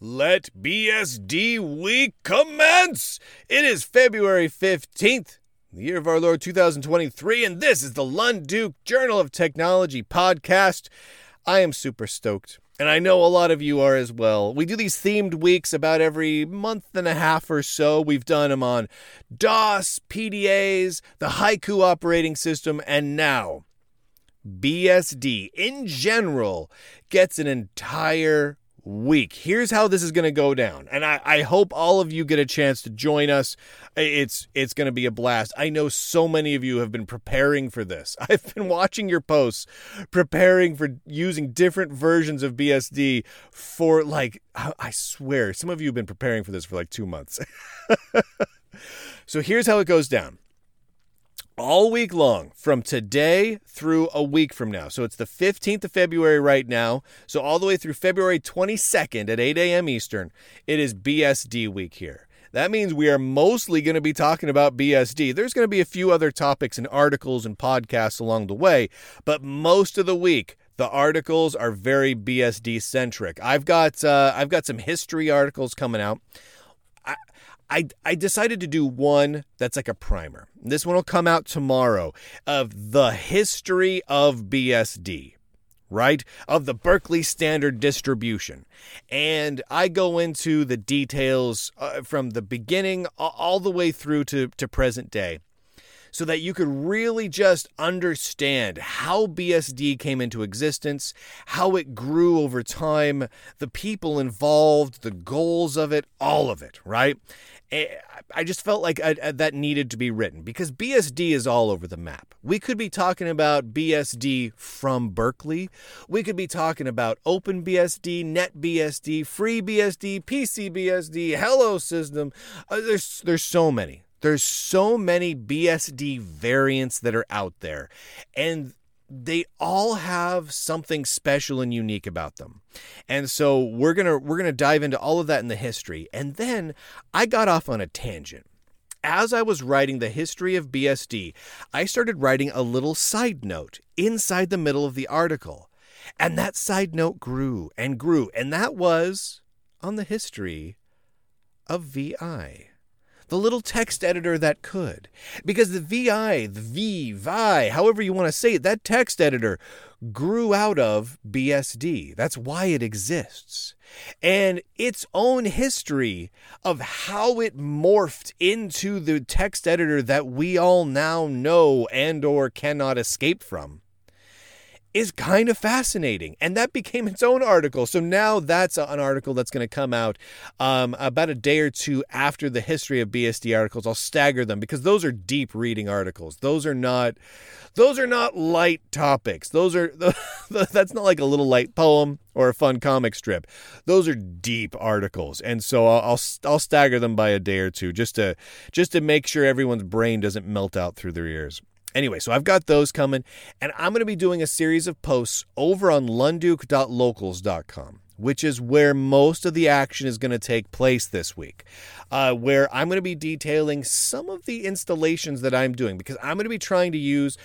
Let BSD week commence! It is February 15th, the year of our Lord 2023, and this is the Lunduke Journal of Technology podcast. I am super stoked, and I know a lot of you are as well. We do these themed weeks about every month and a half or so. We've done them on DOS, PDAs, the Haiku operating system, and now BSD in general gets an entire week. Here's how this is going to go down. And I, I hope all of you get a chance to join us. It's it's going to be a blast. I know so many of you have been preparing for this. I've been watching your posts preparing for using different versions of BSD for like I swear some of you have been preparing for this for like 2 months. so here's how it goes down all week long from today through a week from now. So it's the 15th of February right now. So all the way through February 22nd at 8 a.m. Eastern, it is BSD week here. That means we are mostly going to be talking about BSD. There's going to be a few other topics and articles and podcasts along the way, but most of the week, the articles are very BSD centric. I've got uh, I've got some history articles coming out. I, I decided to do one that's like a primer. This one will come out tomorrow of the history of BSD, right? Of the Berkeley Standard Distribution. And I go into the details uh, from the beginning all the way through to, to present day so that you could really just understand how BSD came into existence, how it grew over time, the people involved, the goals of it, all of it, right? Eh, I just felt like I, I, that needed to be written because BSD is all over the map. We could be talking about BSD from Berkeley. We could be talking about OpenBSD, NetBSD, FreeBSD, PCBSD, Hello System. Uh, there's there's so many. There's so many BSD variants that are out there, and they all have something special and unique about them. And so we're going to we're going to dive into all of that in the history. And then I got off on a tangent. As I was writing the history of BSD, I started writing a little side note inside the middle of the article. And that side note grew and grew, and that was on the history of VI the little text editor that could. Because the VI, the V, VI, however you want to say it, that text editor grew out of BSD. That's why it exists. And its own history of how it morphed into the text editor that we all now know and or cannot escape from is kind of fascinating. And that became its own article. So now that's an article that's going to come out um, about a day or two after the history of BSD articles. I'll stagger them because those are deep reading articles. Those are not. Those are not light topics. Those are that's not like a little light poem or a fun comic strip. Those are deep articles, and so I'll, I'll I'll stagger them by a day or two just to just to make sure everyone's brain doesn't melt out through their ears. Anyway, so I've got those coming, and I'm going to be doing a series of posts over on lunduke.locals.com, which is where most of the action is going to take place this week, uh, where I'm going to be detailing some of the installations that I'm doing because I'm going to be trying to use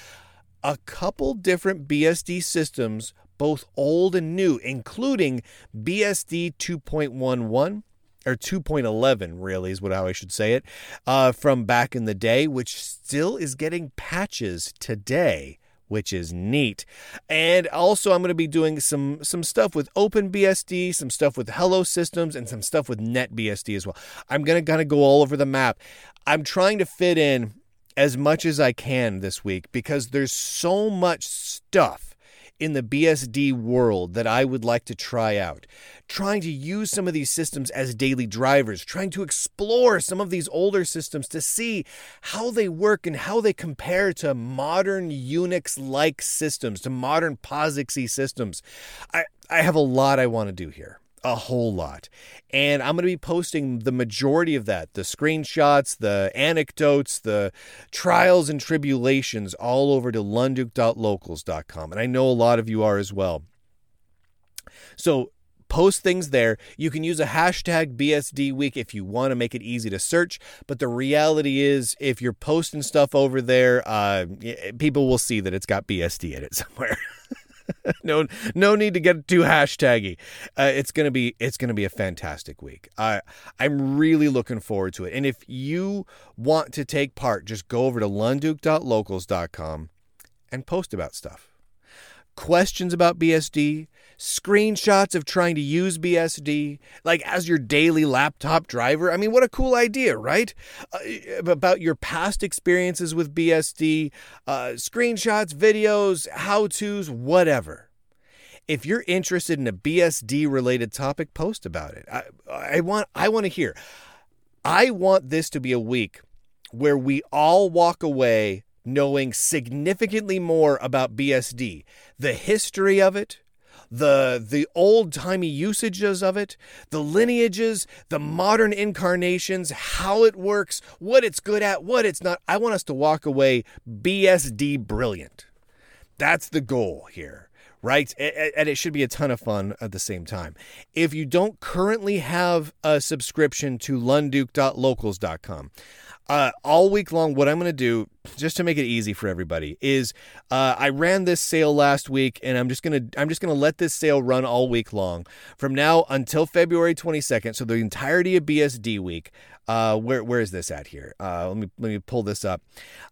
a couple different BSD systems, both old and new, including BSD 2.11 or 2.11 really is what how I should say it uh, from back in the day, which still is getting patches today which is neat. And also I'm going to be doing some some stuff with OpenBSD, some stuff with Hello Systems and some stuff with NetBSD as well. I'm going to kind of go all over the map. I'm trying to fit in as much as I can this week because there's so much stuff in the BSD world that I would like to try out. Trying to use some of these systems as daily drivers, trying to explore some of these older systems to see how they work and how they compare to modern Unix like systems, to modern POSIX systems. I, I have a lot I want to do here a whole lot. And I'm going to be posting the majority of that the screenshots, the anecdotes, the trials and tribulations all over to lunduke.locals.com. And I know a lot of you are as well. So post things there. You can use a hashtag BSD week if you want to make it easy to search. But the reality is, if you're posting stuff over there, uh, people will see that it's got BSD in it somewhere. no, no need to get too hashtaggy. Uh, it's gonna be it's gonna be a fantastic week. I I'm really looking forward to it. And if you want to take part, just go over to lunduke.locals.com and post about stuff questions about BSD, screenshots of trying to use BSD, like as your daily laptop driver. I mean, what a cool idea, right? Uh, about your past experiences with BSD, uh, screenshots, videos, how to's, whatever. If you're interested in a BSD related topic, post about it. I, I want I want to hear. I want this to be a week where we all walk away knowing significantly more about BSD, the history of it, the the old-timey usages of it, the lineages, the modern incarnations, how it works, what it's good at, what it's not. I want us to walk away BSD brilliant. That's the goal here right? And it should be a ton of fun at the same time. If you don't currently have a subscription to lunduke.locals.com, uh, all week long, what I'm going to do, just to make it easy for everybody, is uh, I ran this sale last week, and I'm just gonna I'm just gonna let this sale run all week long from now until February 22nd. So the entirety of BSD week. Uh, where where is this at here? Uh, let me let me pull this up.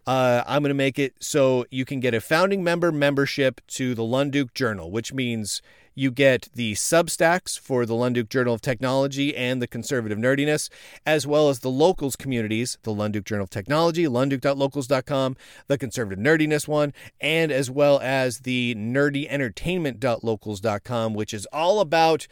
Uh, I'm going to make it so you can get a founding member membership to the Lunduke Journal, which means you get the Substacks for the Lunduke Journal of Technology and the Conservative Nerdiness, as well as the locals communities, the Lunduke Journal of Technology, lunduke.locals.com, the Conservative Nerdiness one, and as well as the nerdyentertainment.locals.com, which is all about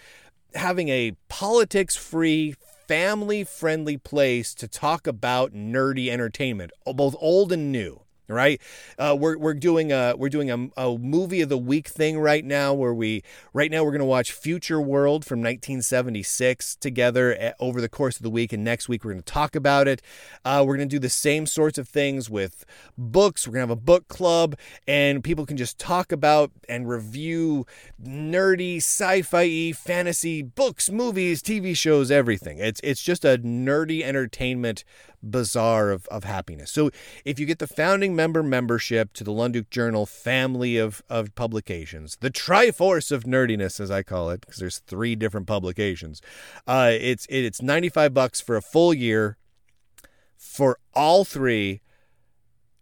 having a politics free family friendly place to talk about nerdy entertainment, both old and new right? Uh, we're, we're doing a we're doing a, a movie of the week thing right now where we right now we're going to watch future world from 1976 together eh, over the course of the week and next week we're going to talk about it. Uh, we're going to do the same sorts of things with books. We're going to have a book club and people can just talk about and review nerdy sci-fi fantasy books movies tv shows everything. It's it's just a nerdy entertainment bazaar of, of happiness. So if you get the founding member membership to the Lunduke Journal family of, of publications, the Triforce of Nerdiness, as I call it, because there's three different publications, uh, it's it, it's 95 bucks for a full year for all three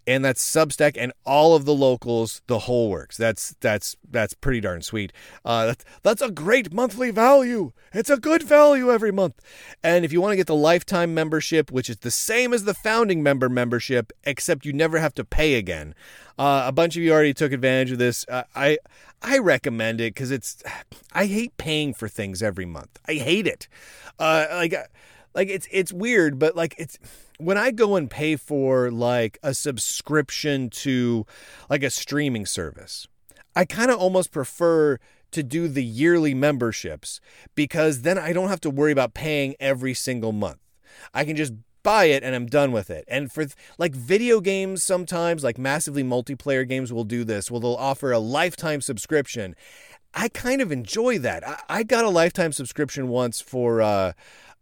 and that's Substack and all of the locals, the whole works. That's that's that's pretty darn sweet. Uh, that's that's a great monthly value. It's a good value every month. And if you want to get the lifetime membership, which is the same as the founding member membership, except you never have to pay again. Uh, a bunch of you already took advantage of this. Uh, I I recommend it because it's I hate paying for things every month. I hate it. Uh, like like it's it's weird, but like it's when I go and pay for like a subscription to like a streaming service, I kind of almost prefer to do the yearly memberships because then I don't have to worry about paying every single month. I can just buy it and I'm done with it. And for like video games, sometimes like massively multiplayer games will do this. Well, they'll offer a lifetime subscription. I kind of enjoy that. I, I got a lifetime subscription once for uh,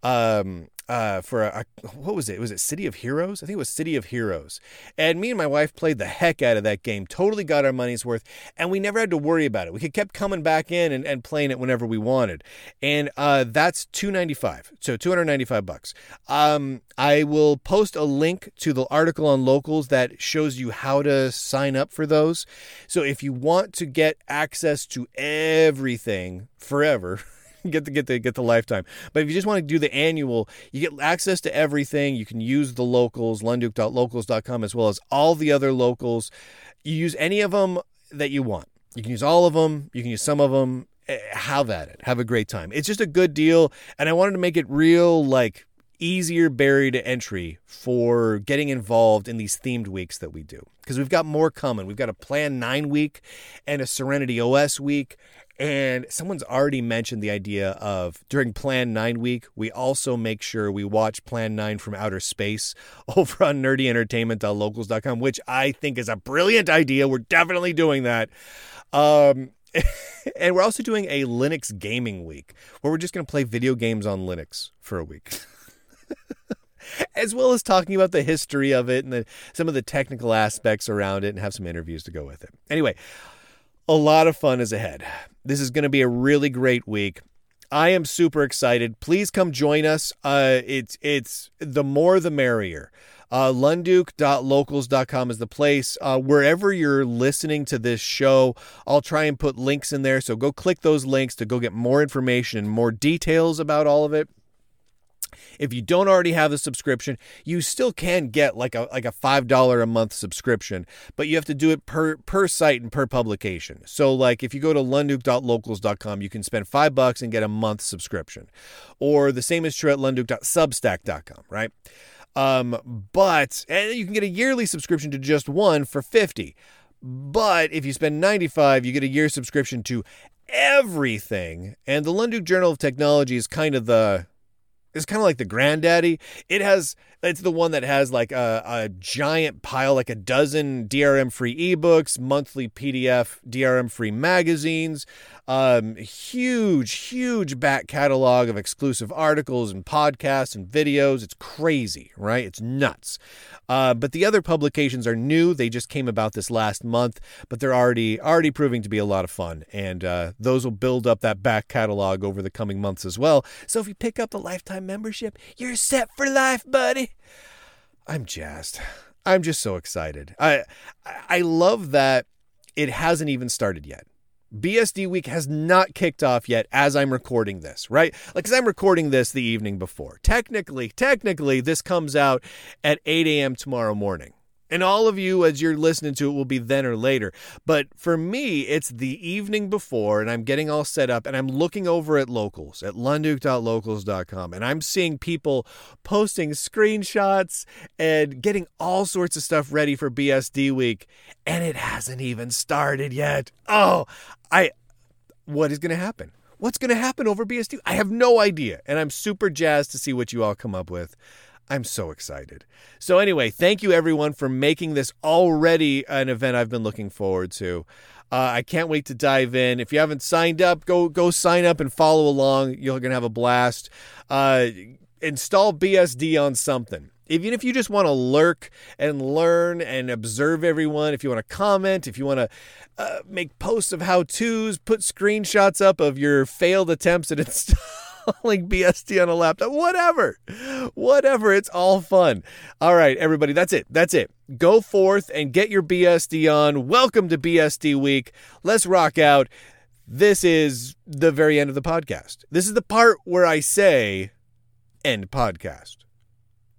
um, uh, for a, a, what was it? Was it City of Heroes? I think it was City of Heroes. And me and my wife played the heck out of that game. Totally got our money's worth, and we never had to worry about it. We could kept coming back in and, and playing it whenever we wanted. And uh, that's two ninety five, so two hundred ninety five bucks. Um, I will post a link to the article on locals that shows you how to sign up for those. So if you want to get access to everything forever. get the get the get the lifetime. But if you just want to do the annual, you get access to everything. You can use the locals, lunduke.locals.com, as well as all the other locals. You use any of them that you want. You can use all of them. You can use some of them. Eh, have at it. Have a great time. It's just a good deal, and I wanted to make it real, like easier barrier to entry for getting involved in these themed weeks that we do because we've got more coming. We've got a Plan 9 week and a Serenity OS week and someone's already mentioned the idea of during Plan 9 week, we also make sure we watch Plan 9 from outer space over on nerdyentertainment.locals.com, which I think is a brilliant idea. We're definitely doing that. Um, and we're also doing a Linux gaming week where we're just going to play video games on Linux for a week. as well as talking about the history of it and the, some of the technical aspects around it and have some interviews to go with it. Anyway, a lot of fun is ahead. This is going to be a really great week. I am super excited. Please come join us. Uh, it's it's the more the merrier. Uh, lunduke.locals.com is the place. Uh, wherever you're listening to this show, I'll try and put links in there. So go click those links to go get more information and more details about all of it. If you don't already have the subscription, you still can get like a like a five dollar a month subscription, but you have to do it per per site and per publication. So like if you go to lunduke.locals.com, you can spend five bucks and get a month subscription, or the same is true at lunduke.substack.com, right? Um, but and you can get a yearly subscription to just one for fifty. But if you spend 95, you get a year subscription to everything. And the Lunduke Journal of Technology is kind of the is kind of like the granddaddy. It has it's the one that has like a, a giant pile, like a dozen DRM free ebooks, monthly PDF DRM free magazines, um, huge, huge back catalog of exclusive articles and podcasts and videos. It's crazy, right? It's nuts. Uh, but the other publications are new. They just came about this last month, but they're already already proving to be a lot of fun, and uh, those will build up that back catalog over the coming months as well. So if you pick up the lifetime membership, you're set for life, buddy. I'm jazzed. I'm just so excited. I I love that it hasn't even started yet. BSD week has not kicked off yet as I'm recording this, right? Like, cause I'm recording this the evening before. Technically, technically, this comes out at 8 a.m. tomorrow morning. And all of you, as you're listening to it, will be then or later. But for me, it's the evening before, and I'm getting all set up, and I'm looking over at locals, at lunduke.locals.com, and I'm seeing people posting screenshots and getting all sorts of stuff ready for BSD week. And it hasn't even started yet. Oh, I. What is going to happen? What's going to happen over BSD? I have no idea. And I'm super jazzed to see what you all come up with. I'm so excited. So, anyway, thank you everyone for making this already an event I've been looking forward to. Uh, I can't wait to dive in. If you haven't signed up, go go sign up and follow along. You're gonna have a blast. Uh, install BSD on something. Even if you just want to lurk and learn and observe everyone, if you want to comment, if you want to uh, make posts of how tos, put screenshots up of your failed attempts at installing installing BSD on a laptop. Whatever. Whatever. It's all fun. All right, everybody, that's it. That's it. Go forth and get your BSD on. Welcome to BSD week. Let's rock out. This is the very end of the podcast. This is the part where I say end podcast.